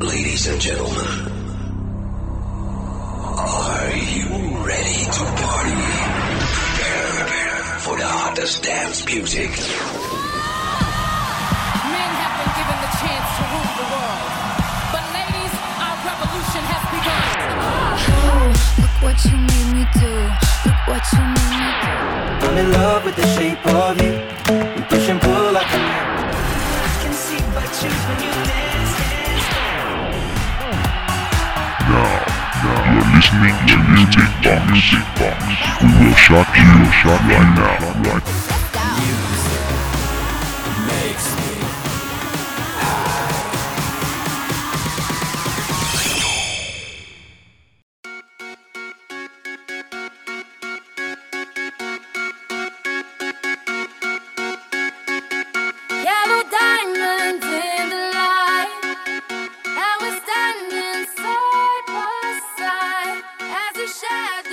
Ladies and gentlemen, are you ready to party? Prepare for the hottest dance music. Men have been given the chance to rule the world. But ladies, our revolution has begun. Oh, look what you made me do. Look what you made me do. I'm in love with the shape of you. We push and pull like a magnet. I can see but choose when you dance, listening to Music Box. We will shock you, right now. Right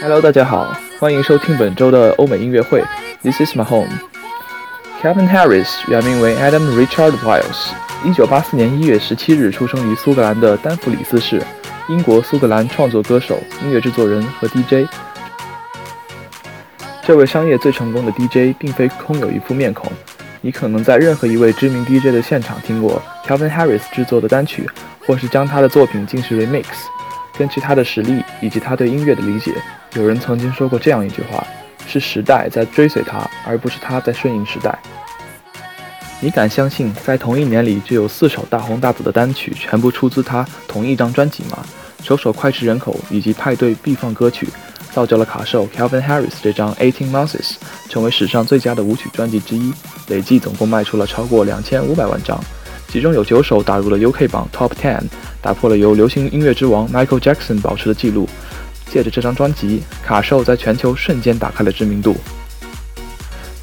Hello，大家好，欢迎收听本周的欧美音乐会。This is my home。Calvin Harris 原名为 Adam Richard Wiles，一九八四年一月十七日出生于苏格兰的丹弗里斯市，英国苏格兰创作歌手、音乐制作人和 DJ。这位商业最成功的 DJ 并非空有一副面孔，你可能在任何一位知名 DJ 的现场听过 Calvin Harris 制作的单曲，或是将他的作品进行 remix。根据他的实力以及他对音乐的理解，有人曾经说过这样一句话：是时代在追随他，而不是他在顺应时代。你敢相信，在同一年里就有四首大红大紫的单曲全部出自他同一张专辑吗？首首脍炙人口以及派对必放歌曲，造就了卡兽 Calvin Harris 这张 Eighteen Months 成为史上最佳的舞曲专辑之一，累计总共卖出了超过两千五百万张，其中有九首打入了 UK 榜 Top Ten，打破了由流行音乐之王 Michael Jackson 保持的记录。借着这张专辑，卡兽在全球瞬间打开了知名度。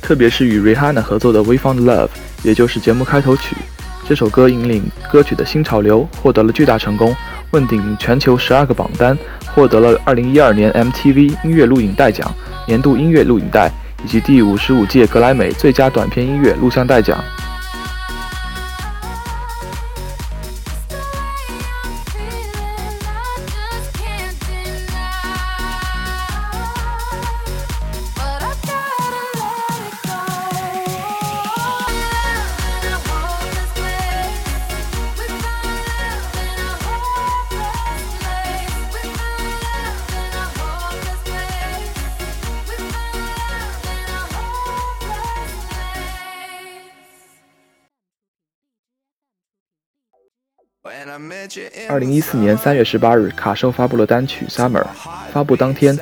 特别是与 Rihanna 合作的《We Found Love》，也就是节目开头曲，这首歌引领歌曲的新潮流，获得了巨大成功，问鼎全球十二个榜单，获得了2012年 MTV 音乐录影带奖、年度音乐录影带以及第五十五届格莱美最佳短片音乐录像带奖。二零一四年三月十八日，卡兽发布了单曲《Summer》。发布当天，《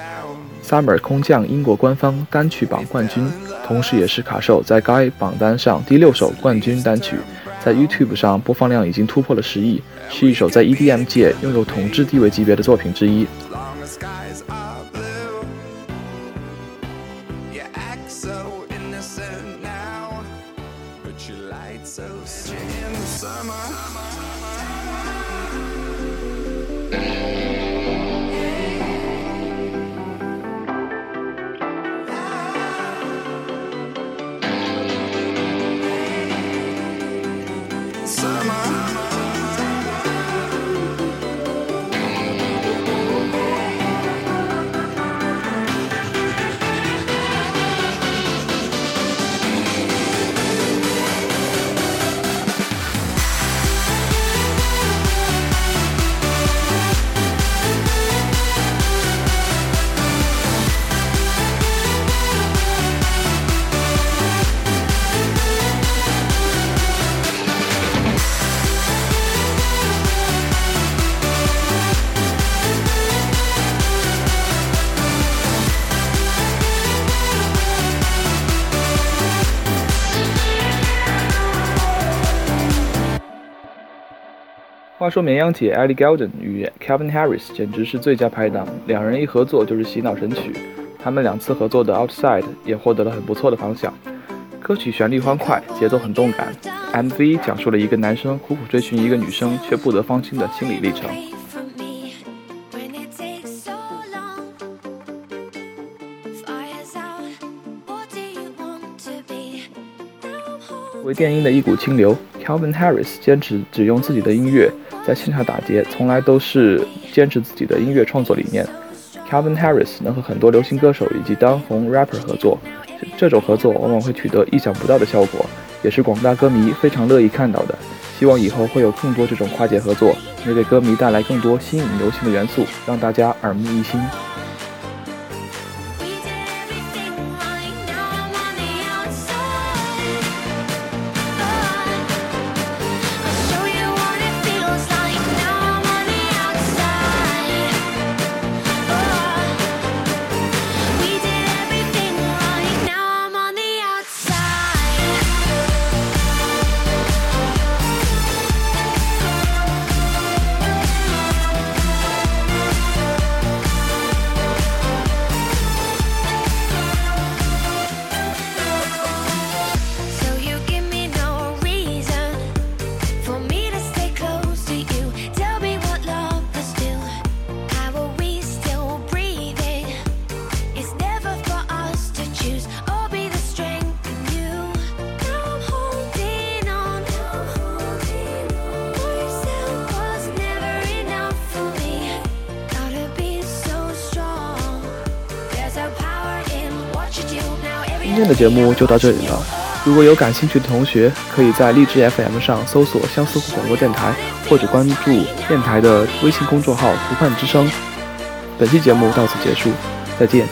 Summer》空降英国官方单曲榜冠军，同时也是卡兽在该榜单上第六首冠军单曲。在 YouTube 上播放量已经突破了十亿，是一首在 EDM 界拥有统治地位级别的作品之一。Yeah. 话说绵羊姐 Ellie Goulding 与 Calvin Harris 简直是最佳拍档，两人一合作就是洗脑神曲。他们两次合作的《Outside》也获得了很不错的反响。歌曲旋律欢快，节奏很动感。MV 讲述了一个男生苦苦追寻一个女生却不得芳心的心理历程。为电音的一股清流，Calvin Harris 坚持只用自己的音乐在现场打劫，从来都是坚持自己的音乐创作理念。Calvin Harris 能和很多流行歌手以及当红 rapper 合作，这种合作往往会取得意想不到的效果，也是广大歌迷非常乐意看到的。希望以后会有更多这种跨界合作，能给歌迷带来更多新颖流行的元素，让大家耳目一新。今天的节目就到这里了。如果有感兴趣的同学，可以在荔枝 FM 上搜索相思湖广播电台，或者关注电台的微信公众号“湖畔之声”。本期节目到此结束，再见。